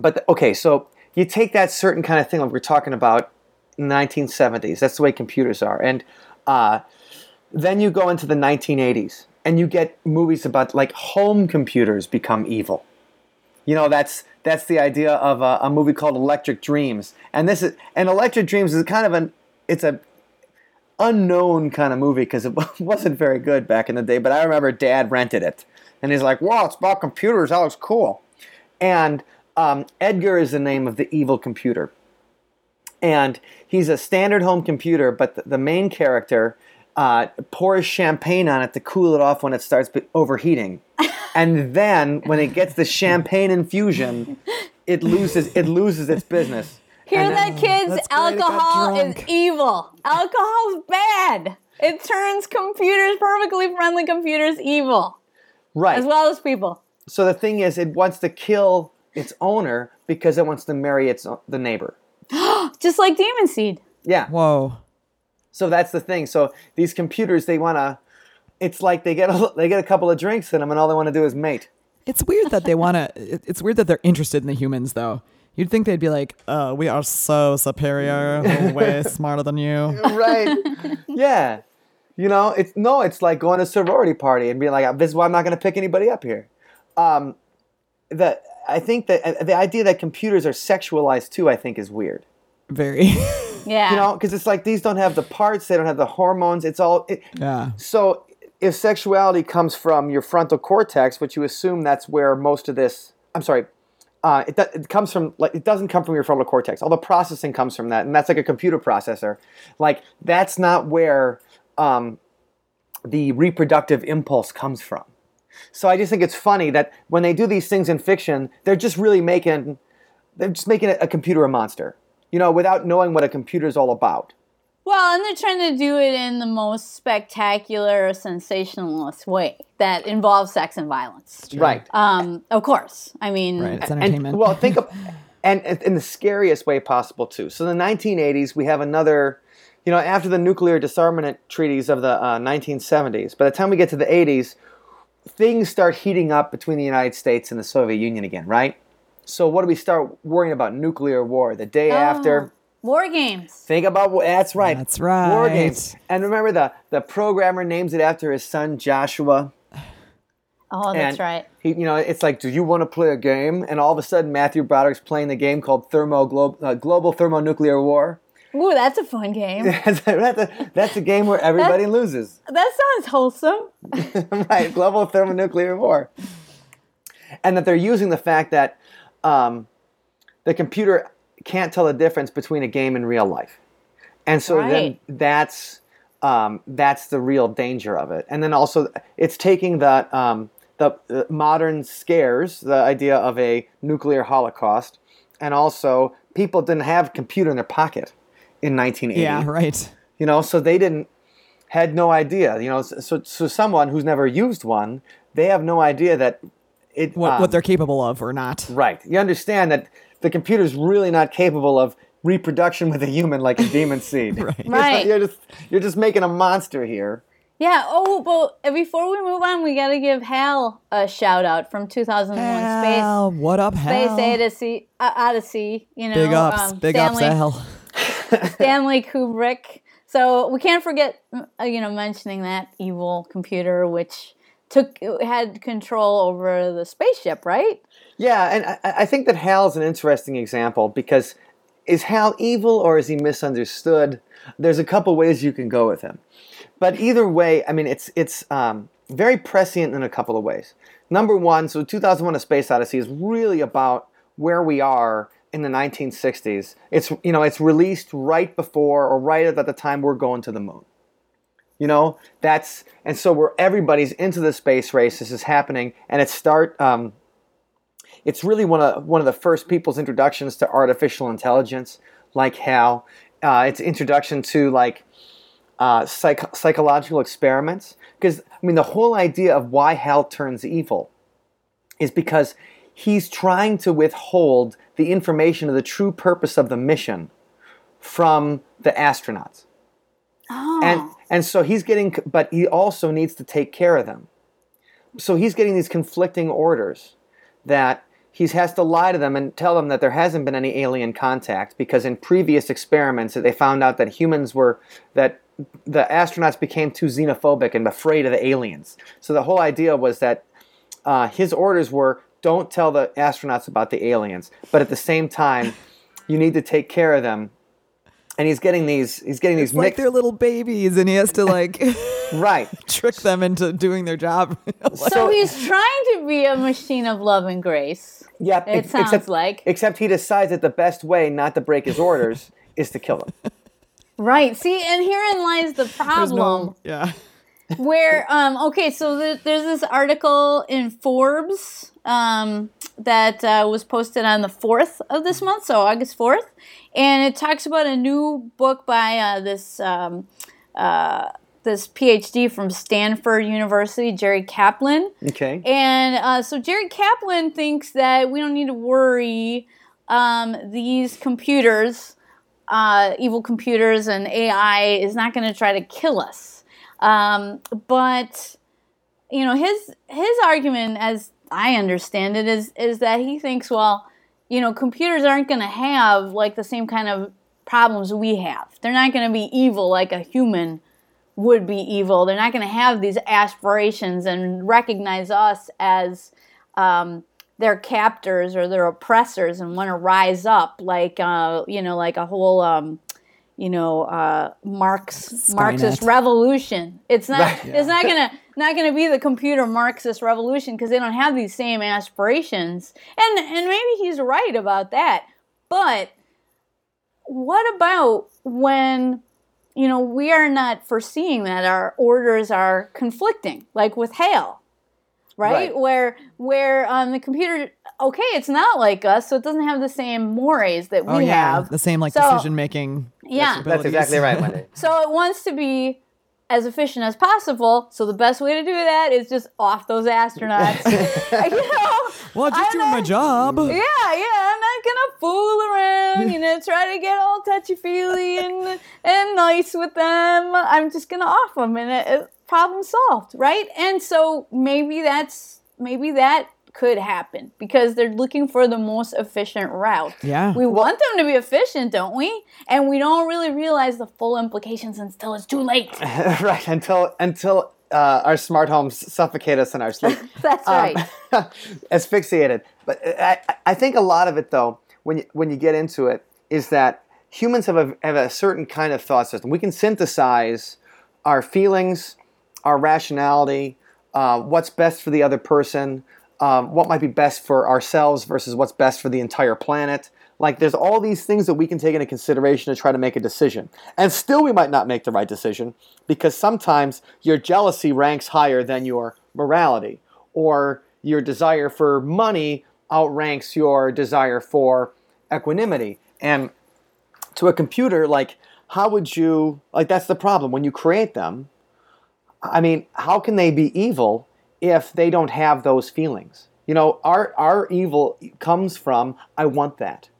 but the- okay, so you take that certain kind of thing like we're talking about 1970s. That's the way computers are, and uh, then you go into the 1980s and you get movies about like home computers become evil. You know, that's that's the idea of a, a movie called Electric Dreams, and this is and Electric Dreams is kind of an it's a unknown kind of movie because it wasn't very good back in the day. But I remember Dad rented it, and he's like, "Wow, it's about computers. That looks cool." And um, Edgar is the name of the evil computer, and he's a standard home computer. But the, the main character uh, pours champagne on it to cool it off when it starts overheating, and then when it gets the champagne infusion, it loses it loses its business. Hear And that, kids? Great, Alcohol is evil. Alcohol's bad. It turns computers, perfectly friendly computers, evil. Right. as well as people. So the thing is, it wants to kill its owner because it wants to marry its the neighbor. Just like Demon Seed. Yeah. Whoa. So that's the thing. So these computers, they want to. It's like they get a, they get a couple of drinks in them, and all they want to do is mate. It's weird that they want to. It's weird that they're interested in the humans, though. You'd think they'd be like, "Uh, we are so superior, we're way smarter than you." Right. yeah. You know, it's no, it's like going to a sorority party and being like, "This is why I'm not going to pick anybody up here." Um, the I think that uh, the idea that computers are sexualized too, I think, is weird. Very. Yeah. You know, because it's like these don't have the parts, they don't have the hormones. It's all. It, yeah. So if sexuality comes from your frontal cortex, which you assume that's where most of this, I'm sorry, uh, it, do- it comes from, like, it doesn't come from your frontal cortex. All the processing comes from that, and that's like a computer processor. Like, that's not where um, the reproductive impulse comes from. So I just think it's funny that when they do these things in fiction, they're just really making, they're just making a, a computer a monster, you know, without knowing what a computer is all about. Well, and they're trying to do it in the most spectacular, sensationalist way that involves sex and violence. Right. Um, of course. I mean, Right. It's and entertainment. well, think of and and in the scariest way possible too. So in the 1980s, we have another, you know, after the nuclear disarmament treaties of the uh, 1970s. By the time we get to the 80s, things start heating up between the United States and the Soviet Union again, right? So what do we start worrying about? Nuclear war. The day after. war games. Think about that's right. That's right. War right. games. And remember the the programmer names it after his son Joshua. Oh, that's right. He, you know, it's like, do you want to play a game? And all of a sudden, Matthew Broderick's playing the game called Thermo Glo- uh, Global Thermonuclear War. Ooh, that's a fun game. that's, a, that's a game where everybody loses, that sounds wholesome. right? Global Thermonuclear War. And that they're using the fact that um, the computer can't tell the difference between a game and real life, and so Right. then that's um, that's the real danger of it. And then also, it's taking that um, the uh, modern scares, the idea of a nuclear holocaust, and also people didn't have a computer in their pocket in 1980. yeah. Right. You know, so they didn't had no idea. You know, so so someone who's never used one, they have no idea that it What um, what they're capable of or not. right. You understand that the computer's really not capable of reproduction with a human like a demon seed. Right. You're, Right. you're just you're just making a monster here. Yeah. Oh, but before we move on, we got to give Hal a shout out from 2001 Hal, what up, Space Hal? Space Odyssey. Uh, Odyssey. You know, Big ups. um, Big Stanley, ups, Hal. Stanley Kubrick. So we can't forget, uh, you know, mentioning that evil computer which took had control over the spaceship, right? Yeah, and I, I think that Hal's an interesting example because is Hal evil or is he misunderstood? There's a couple ways you can go with him, but either way, I mean, it's it's um, very prescient in a couple of ways. Number one, so 2001: A Space Odyssey is really about where we are in the 1960s. It's you know it's released right before or right at the time we're going to the moon. You know that's and so we're everybody's into the space race. This is happening, and it start. Um, it's really one of one of the first people's introductions to artificial intelligence, like Hal. Uh, it's introduction to like uh, psych- psychological experiments. Because I mean, the whole idea of why Hal turns evil is because he's trying to withhold the information of the true purpose of the mission from the astronauts. Oh. And and so he's getting, but he also needs to take care of them. So he's getting these conflicting orders that he has to lie to them and tell them that there hasn't been any alien contact because in previous experiments that they found out that humans were that the astronauts became too xenophobic and afraid of the aliens. So the whole idea was that uh, his orders were don't tell the astronauts about the aliens, but at the same time, you need to take care of them. And he's getting these he's getting these like mixed they're little babies, and he has to like right. trick them into doing their job. Like, so he's trying to be a machine of love and grace. Yeah, It ex- sounds except, like. Except he decides that the best way not to break his orders is to kill them. Right. See, and herein lies the problem. no, yeah. Where um okay so th- there's this article in forbes um that uh, was posted on the 4th of this month so august 4th and it talks about a new book by uh, this um, uh, this PhD from Stanford University, Jerry Kaplan. Okay. And uh, so Jerry Kaplan thinks that we don't need to worry um, these computers, uh, evil computers and AI, is not going to try to kill us. Um, but you know, his his argument, as I understand it, is is that he thinks, well, you know, computers aren't going to have like the same kind of problems we have. They're not going to be evil like a human would be evil. They're not going to have these aspirations and recognize us as um, their captors or their oppressors and want to rise up like uh, you know, like a whole. Um, you know, uh, Marx Marxist revolution. It's not. Right. It's not gonna not gonna be the computer Marxist revolution because they don't have these same aspirations. And and maybe he's right about that. But what about when you know we are not foreseeing that our orders are conflicting, like with Hal, right? Right. Where where um, the computer, okay, it's not like us, so it doesn't have the same mores that oh, we oh yeah, have. the same like So- decision making. Yeah. That's exactly right, Wendy. So it wants to be as efficient as possible. So the best way to do that is just off those astronauts. you know, Well, just I'm doing my job. Yeah, yeah. I'm not gonna fool around. You know, try to get all touchy feely and and nice with them. I'm just gonna off them, and it, it- problem solved, right? And so maybe that's maybe that could happen because they're looking for the most efficient route. Yeah. We want them to be efficient, don't we? And we don't really realize the full implications until it's too late. right until until uh, our smart homes suffocate us in our sleep. That's Um, right. asphyxiated. But I, I think a lot of it, though, when you, when you get into it, is that humans have a, have a certain kind of thought system. We can synthesize our feelings, our rationality, uh, what's best for the other person, um, what might be best for ourselves versus what's best for the entire planet. Like, there's all these things that we can take into consideration to try to make a decision. And still, we might not make the right decision because sometimes your jealousy ranks higher than your morality, or your desire for money outranks your desire for equanimity. And to a computer, like, how would you, like, that's the problem. When you create them, I mean, how can they be evil if they don't have those feelings? You know, our, our evil comes from, I want that.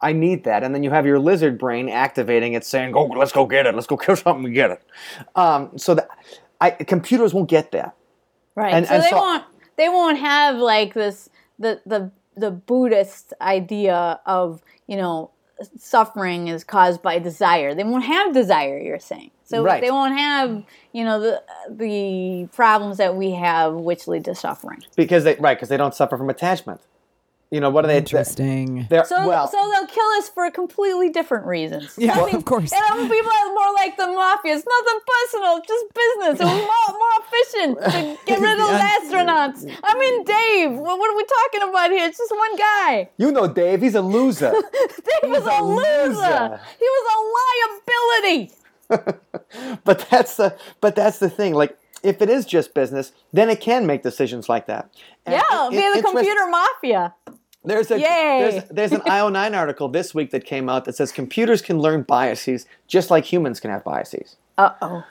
I need that. And then you have your lizard brain activating it, saying, "Go, let's go get it. Let's go kill something and get it." Um, so that I, computers won't get that. Right. And- so and they so- won't they won't have like this the the the Buddhist idea of, you know, suffering is caused by desire. They won't have desire, you're saying. So Right. they won't have, you know, the the problems that we have which lead to suffering. Because they right, because they don't suffer from attachment. You know, what are they? Interesting. They're, So well, so they'll kill us for completely different reasons. Yeah, Nothing- of course. And other people are more like the mafia. It's nothing personal, just business. It was more to get rid of Yeah. astronauts. I mean, Dave, what, are we talking about here? It's just one guy. you know, Dave, he's a loser. Dave was a, a loser. loser. He was a liability. but that's the but that's the thing. Like, if it is just business, then it can make decisions like that. And Yeah, it- be it- the computer mafia. There's a Yay. there's, there's an IO9 article this week that came out that says computers can learn biases just like humans can have biases. Uh oh.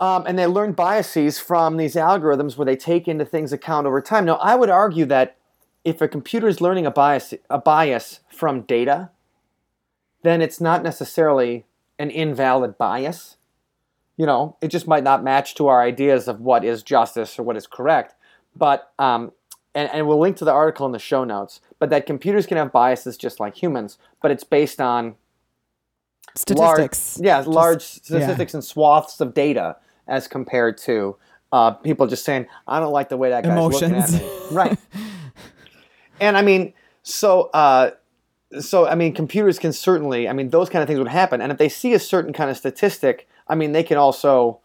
Um, and they learn biases from these algorithms where they take into things account over time. Now, I would argue that if a computer is learning a bias, a bias from data, then it's not necessarily an invalid bias. You know, it just might not match to our ideas of what is justice or what is correct. But um, and, and we'll link to the article in the show notes. But that computers can have biases just like humans, but it's based on Statistics. Large, yeah, large yeah. statistics and swaths of data as compared to uh, people just saying, "I don't like the way that guy's Emotions. looking at me." Right. and I mean, so uh, so I mean, computers can certainly. I mean, those kind of things would happen, and if they see a certain kind of statistic, I mean, they can also,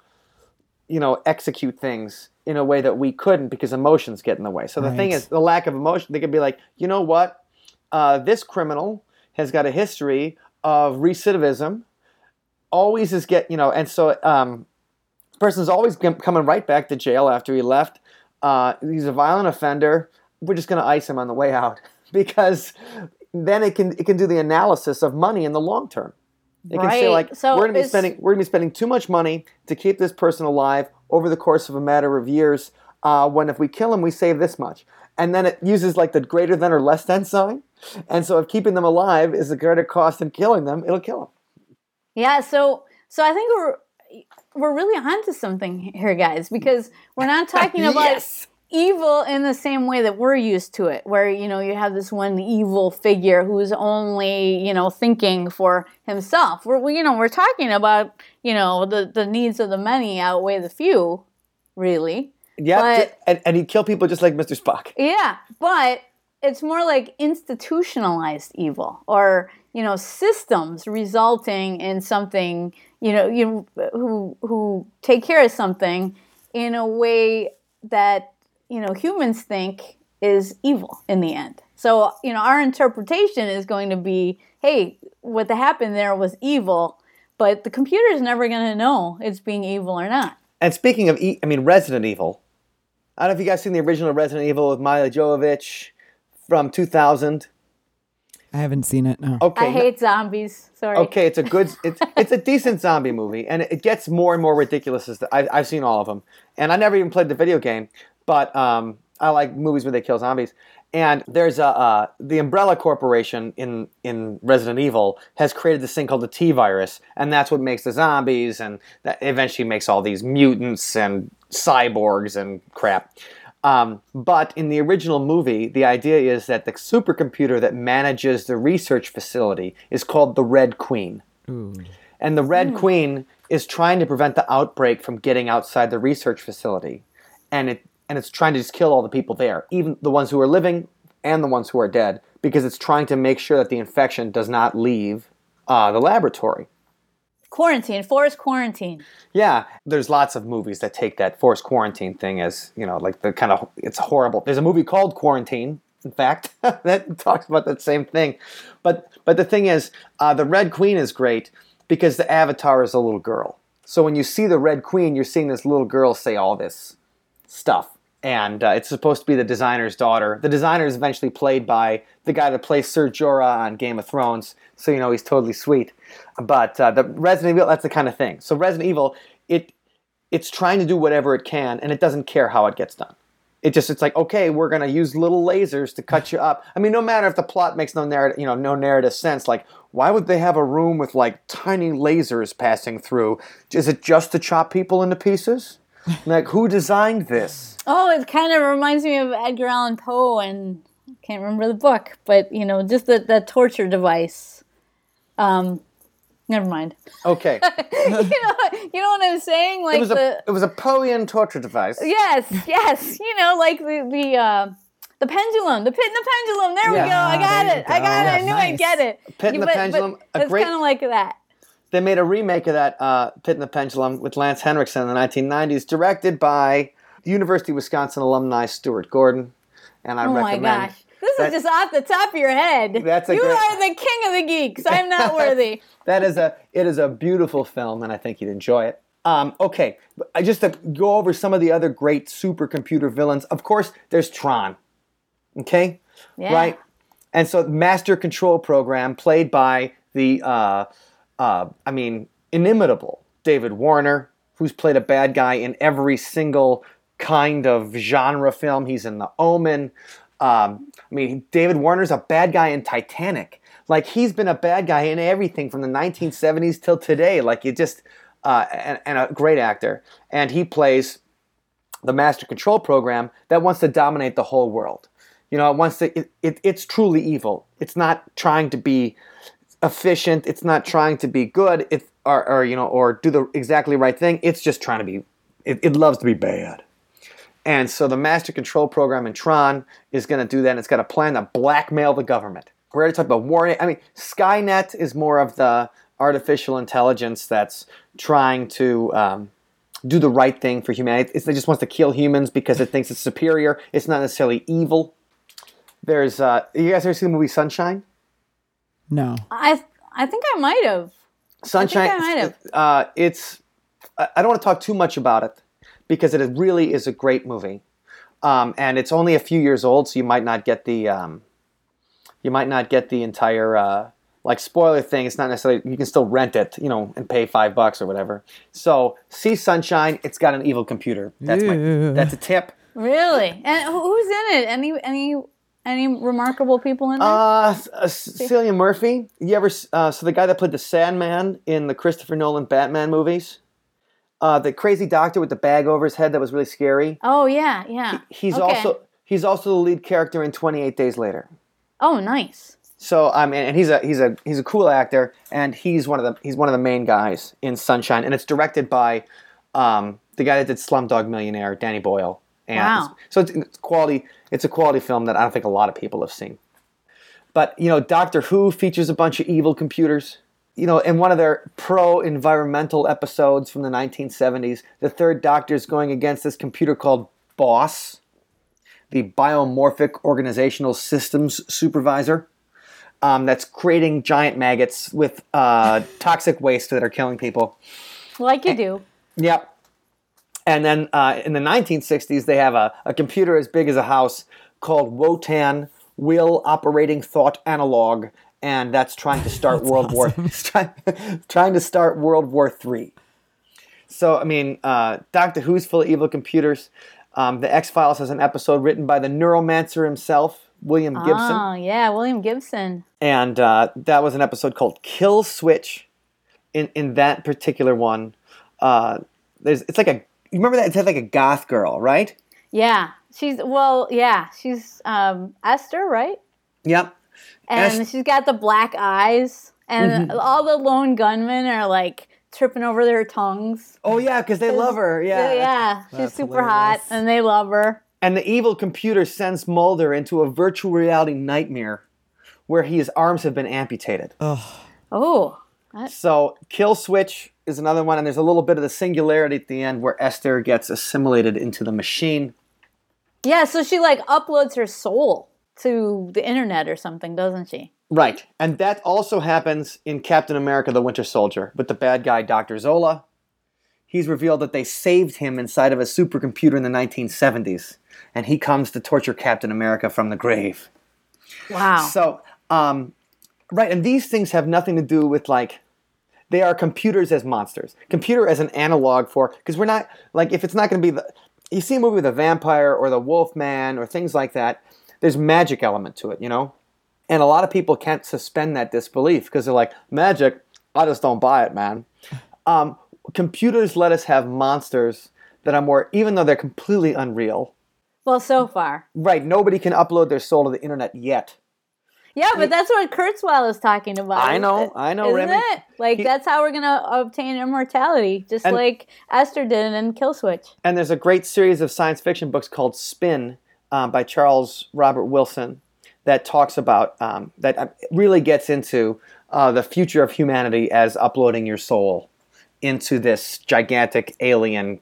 you know, execute things in a way that we couldn't because emotions get in the way. So the thing is, the lack of emotion. They could be like, you know what, uh, this criminal has got a history of recidivism. Always is get you know, and so um, person's always g- coming right back to jail after he left. Uh, he's a violent offender. We're just going to ice him on the way out because then it can it can do the analysis of money in the long term. They can say like, So we're gonna be spending we're gonna be spending too much money to keep this person alive over the course of a matter of years. Uh, when if we kill him, we save this much, and then it uses like the greater than or less than sign. And so, if keeping them alive is a greater cost than killing them, it'll kill them. Yeah, so so I think we're we're really onto something here, guys, because we're not talking about Yes. evil in the same way that we're used to it, where you know you have this one evil figure who's only you know thinking for himself. We're we, you know we're talking about you know the the needs of the many outweigh the few, really. Yeah, But- and, and he'd kill people just like Mr. Spock. Yeah, but it's more like institutionalized evil or you know systems resulting in something you know you who who take care of something in a way that you know humans think is evil in the end. So you know our interpretation is going to be hey what happened there was evil but the computer is never going to know it's being evil or not. And speaking of, e- I mean, Resident Evil. I don't know if you guys seen the original Resident Evil with Milla Jovovich from 2000. I haven't seen it. No. Okay, I hate zombies. Sorry. Okay, it's a good, it's it's a decent zombie movie, and it gets more and more ridiculous as the, I, I've seen all of them, and I never even played the video game, but um, I like movies where they kill zombies. And there's a uh, the Umbrella Corporation in in Resident Evil has created this thing called the T virus, and that's what makes the zombies, and that eventually makes all these mutants and cyborgs and crap. Um, but in the original movie, the idea is that the supercomputer that manages the research facility is called the Red Queen. And the Red Queen is trying to prevent the outbreak from getting outside the research facility. And it and it's trying to just kill all the people there, even the ones who are living and the ones who are dead, because it's trying to make sure that the infection does not leave uh, the laboratory. Quarantine, forced quarantine. Yeah, there's lots of movies that take that forced quarantine thing as, you know, like the kind of, it's horrible. There's a movie called Quarantine, in fact, that talks about that same thing. But, but the thing is, uh, the Red Queen is great because the avatar is a little girl. So when you see the Red Queen, you're seeing this little girl say all this stuff. And uh, it's supposed to be the designer's daughter. The designer is eventually played by the guy that plays Ser Jorah on Game of Thrones, so you know he's totally sweet. But uh, the Resident Evil, that's the kind of thing. So Resident Evil, it it's trying to do whatever it can, and it doesn't care how it gets done. It just it's like okay, we're gonna use little lasers to cut you up. I mean, no matter if the plot makes no narrative, you know, no narrative sense. Like, why would they have a room with like tiny lasers passing through? Is it just to chop people into pieces? Like, who designed this? Oh, it kind of reminds me of Edgar Allan Poe, and I can't remember the book, but you know, just the, the torture device. Um, never mind. Okay, you know, you know what I'm saying? Like it was the a it was a Poian torture device. yes, yes. You know, like the the uh, the pendulum, the pit and the pendulum. There Yeah. we go. I got it. you I got go. it. I knew I'd get it. Pit and Yeah, the but- Pendulum, But a it's great- kind of like that. They made a remake of that uh, Pit and the Pendulum with Lance Henriksen in the 1990s, directed by University of Wisconsin alumni Stuart Gordon. And I Oh my recommend. This that- is just off the top of your head. That's a you great- are the king of the geeks. I'm not worthy. That is a it is a beautiful film, and I think you'd enjoy it. Um, okay, I just to go over some of the other great supercomputer villains. Of course, there's Tron. Okay, Yeah. right, and so Master Control Program, played by the uh, uh, I mean inimitable David Warner, who's played a bad guy in every single kind of genre film. He's in The Omen. Um, I mean, David Warner's a bad guy in Titanic. Like he's been a bad guy in everything from the 1970s till today. Like you just uh, and, and a great actor, and he plays the master control program that wants to dominate the whole world. You know, it wants to. It, it, it's truly evil. It's not trying to be efficient. It's not trying to be good. It or, or you know or do the exactly right thing. It's just trying to be. It, it loves to be bad. And so the master control program in Tron is going to do that. And it's got a plan to blackmail the government. We're already talking about warning. I mean, Skynet is more of the artificial intelligence that's trying to um, do the right thing for humanity. It's, it just wants to kill humans because it thinks it's superior. It's not necessarily evil. There's, uh, you guys ever seen the movie Sunshine? No. I I think I might have. Sunshine. I I might have. Uh, it's. I I don't want to talk too much about it because it really is a great movie, um, and it's only a few years old, so you might not get the. Um, you might not get the entire uh, like spoiler thing. It's not necessarily you can still rent it, you know, and pay five bucks or whatever. So see Sunshine. It's got an evil computer. That's my that's a tip. Really? And who's in it? Any any any remarkable people in there? Uh, uh, Cillian Murphy. You ever? Uh, so the guy that played the Sandman in the Christopher Nolan Batman movies. Uh, the crazy doctor with the bag over his head that was really scary. oh yeah, yeah. He's Okay. also he's also the lead character in Twenty Eight Days Later. Oh, nice. So I mean, and he's a he's a he's a cool actor, and he's one of the he's one of the main guys in Sunshine, and it's directed by um, the guy that did Slumdog Millionaire, Danny Boyle. And Wow. So it's, it's quality. It's a quality film that I don't think a lot of people have seen. But you know, Doctor Who features a bunch of evil computers. You know, in one of their pro-environmental episodes from the 1970s, the Third Doctor is going against this computer called Boss, the Biomorphic Organizational Systems Supervisor um, that's creating giant maggots with uh, toxic waste that are killing people. Like you do. Yep. And then uh, in the 1960s, they have a, a computer as big as a house called Wotan Will Operating Thought Analog, and that's trying to start World War trying, trying to start World War Three. So I mean, uh, Doctor Who's full of evil computers. Um, the X Files has an episode written by the Neuromancer himself, William Gibson Oh yeah, William Gibson. and uh, that was an episode called Kill Switch. In in that particular one, uh, there's it's like a you remember that it's like a goth girl, right? Yeah, she's well, yeah, she's um, Esther, right? Yep. And Es- she's got the black eyes, and Mm-hmm. all the lone gunmen are like tripping over their tongues. Oh yeah, because they love her. Yeah. yeah, she's That's super hot, and they love her. And the evil computer sends Mulder into a virtual reality nightmare, where his arms have been amputated. Oh, So Kill Switch is another one, and there's a little bit of the singularity at the end where Esther gets assimilated into the machine. yeah. So she like uploads her soul to the internet or something, doesn't she? Right. And that also happens in Captain America the Winter Soldier with the bad guy Dr. Zola. He's revealed that they saved him inside of a supercomputer in the 1970s, and he comes to torture Captain America from the grave. Wow. So, um, right, and these things have nothing to do with like, they are computers as monsters. Computer as an analog for, because we're not, like, if it's not going to be the, you see a movie with a vampire or the wolf man or things like that, there's magic element to it, you know? And a lot of people can't suspend that disbelief because they're like, magic, I just don't buy it, man. Um, computers let us have monsters that are more, even though they're completely unreal. well, so far. Right, nobody can upload their soul to the internet yet. Yeah, but that's what Kurzweil is talking about. I know, I know, Isn't Remy. it? Like He- that's how we're gonna obtain immortality, just And- like Esther did in Kill Switch. And there's a great series of science fiction books called Spin um, by Charles Robert Wilson that talks about, um, that uh, really gets into uh, the future of humanity as uploading your soul into this gigantic alien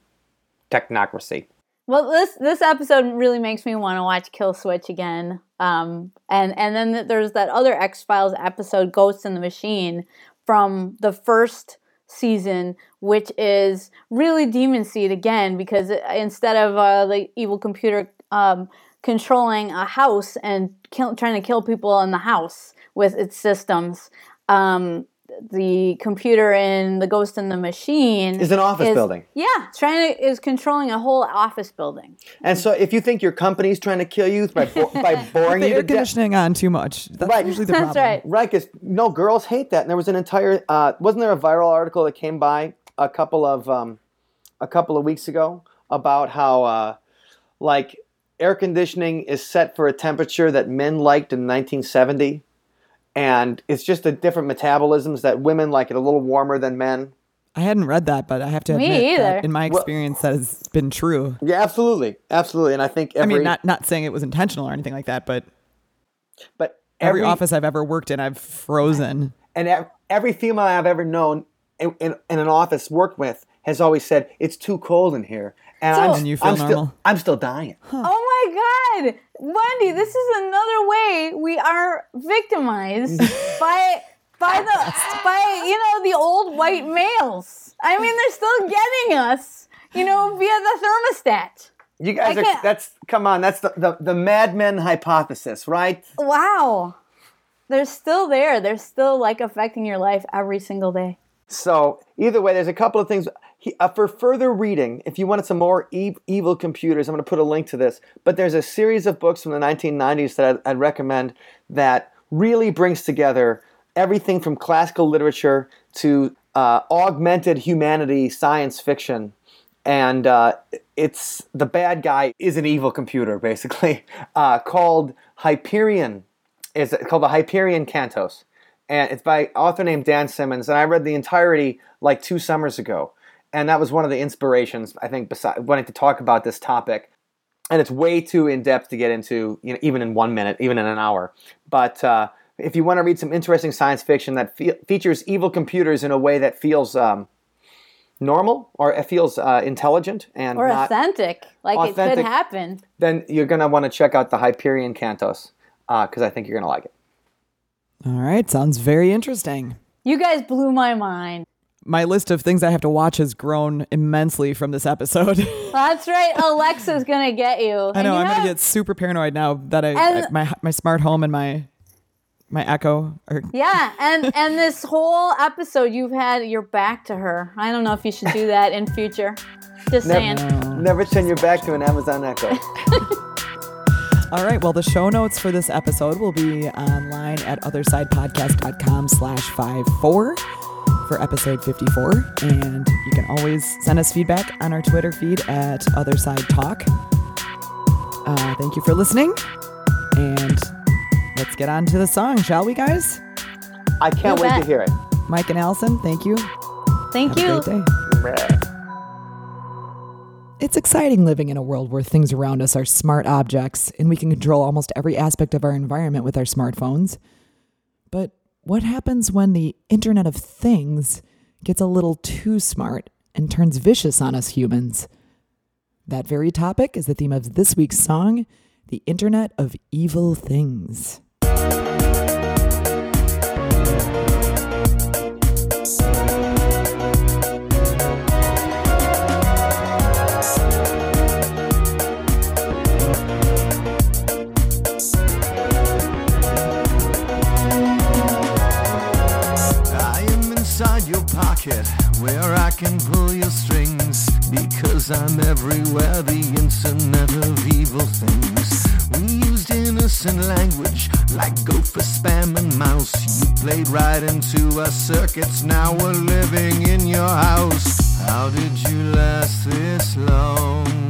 technocracy. Well, this this episode really makes me want to watch Kill Switch again. Um, and and then there's that other X Files episode, Ghost in the Machine, from the first season, which is really Demon Seed again because instead of uh, the evil computer um, controlling a house and kill, trying to kill people in the house with its systems. Um, the computer in the Ghost in the Machine Is an office building. Yeah, trying to is controlling a whole office building. And so if you think your company's trying to kill you by, bo- by boring the you air to death, conditioning on too much. That's Right. usually the That's problem. right. Right, because no girls hate that. And there was an entire uh, wasn't there a viral article that came by a couple of um, a couple of weeks ago about how uh, like air conditioning is set for a temperature that men liked in 1970, and it's just the different metabolisms that women like it a little warmer than men. I hadn't read that, but I have to Me admit that in my experience that has been true. Yeah, absolutely, absolutely. And I think every I mean, not not saying it was intentional or anything like that, but but every, office I've ever worked in, I've frozen. and every female I've ever known in, in, in an office worked with has always said it's too cold in here, and So- I'm, And you feel I'm still? I'm still dying. Oh my God, Wendy, this is another way we are victimized by by the by you know the old white males. I mean, they're still getting us, you know, via the thermostat. You guys I are can't- that's come on, that's the, the, the Mad Men hypothesis, right? Wow. they're still there. They're still like affecting your life every single day. So either way, there's a couple of things. He, uh, for further reading, if you wanted some more e- evil computers, I'm going to put a link to this. But there's a series of books from the 1990s that I'd, I'd recommend that really brings together everything from classical literature to uh, augmented humanity science fiction. And uh, it's the bad guy is an evil computer, basically, uh, called Hyperion. It's called the Hyperion Cantos and it's by author named Dan Simmons. And I read the entirety like two summers ago, and that was one of the inspirations I think, besides wanting to talk about this topic. And it's way too in depth to get into, you know, even in one minute, even in an hour. But uh, if you want to read some interesting science fiction that fe- features evil computers in a way that feels um, normal or it feels uh, intelligent and Or not, authentic. Like it could happen. then you're gonna want to check out the Hyperion Cantos because I think you're gonna like it. All right, sounds very interesting. You guys blew my mind. My list of things I have to watch has grown immensely from this episode. That's right. Alexa's gonna get you. I know I'm gonna get super paranoid now that I, And- I my my smart home and my my Echo are Yeah, and and this whole episode you've had your back to her. I don't know if you should do that in future. Just saying. Never turn your back to an Amazon Echo. All right. Well, the show notes for this episode will be online at othersidepodcast.com slash five four for episode 54. And you can always send us feedback on our Twitter feed at Otherside Talk. Uh, thank you for listening. And let's get on to the song, shall we, guys? I can't You wait bet. to hear it. Mike and Allison, thank you. Thank Have you. a great day. It's exciting living in a world where things around us are smart objects and we can control almost every aspect of our environment with our smartphones. What happens when the Internet of Things gets a little too smart and turns vicious on us humans? That very topic is the theme of this week's song, The Internet of Evil Things. Pocket where I can pull your strings because I'm everywhere, the internet of evil things. We used innocent language like go for spam and mouse. You played right into our circuits, now we're living in your house. How did you last this long?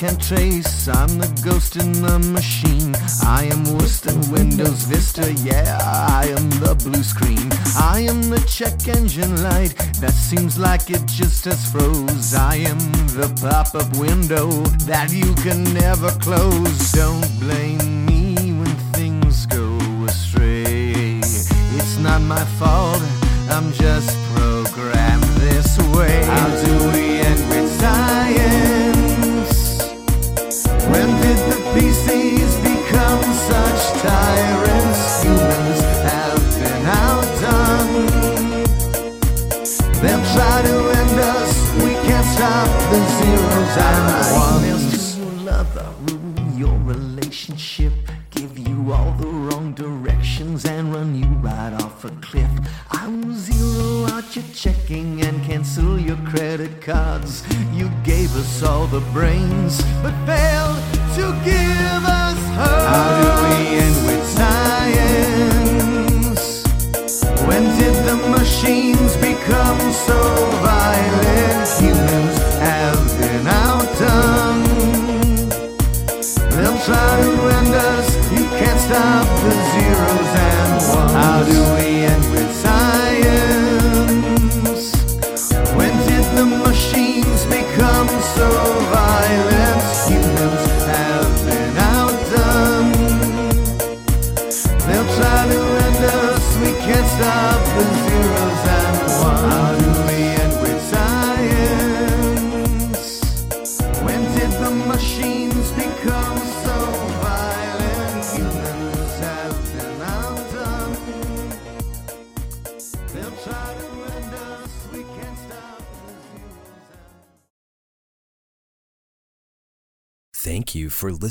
Can't trace. I'm the ghost in the machine. I am worse than Windows Vista, yeah, I am the blue screen. I am the check engine light that seems like it just has froze. I am the pop-up window that you can never close. Don't blame me when things go astray. It's not my fault, I'm just the zeros and ones. Lover, ruin your relationship, give you all the wrong directions and run you right off a cliff. I will zero out your checking and cancel your credit cards. You gave us all the brains, but failed to give us her.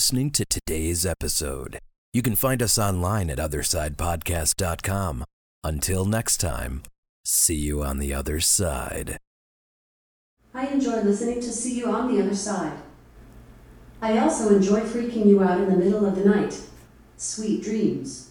Listening to today's episode. You can find us online at OthersidePodcast.com. Until next time, see you on the other side. I enjoy listening to See You on the Other Side. I also enjoy freaking you out in the middle of the night. Sweet dreams.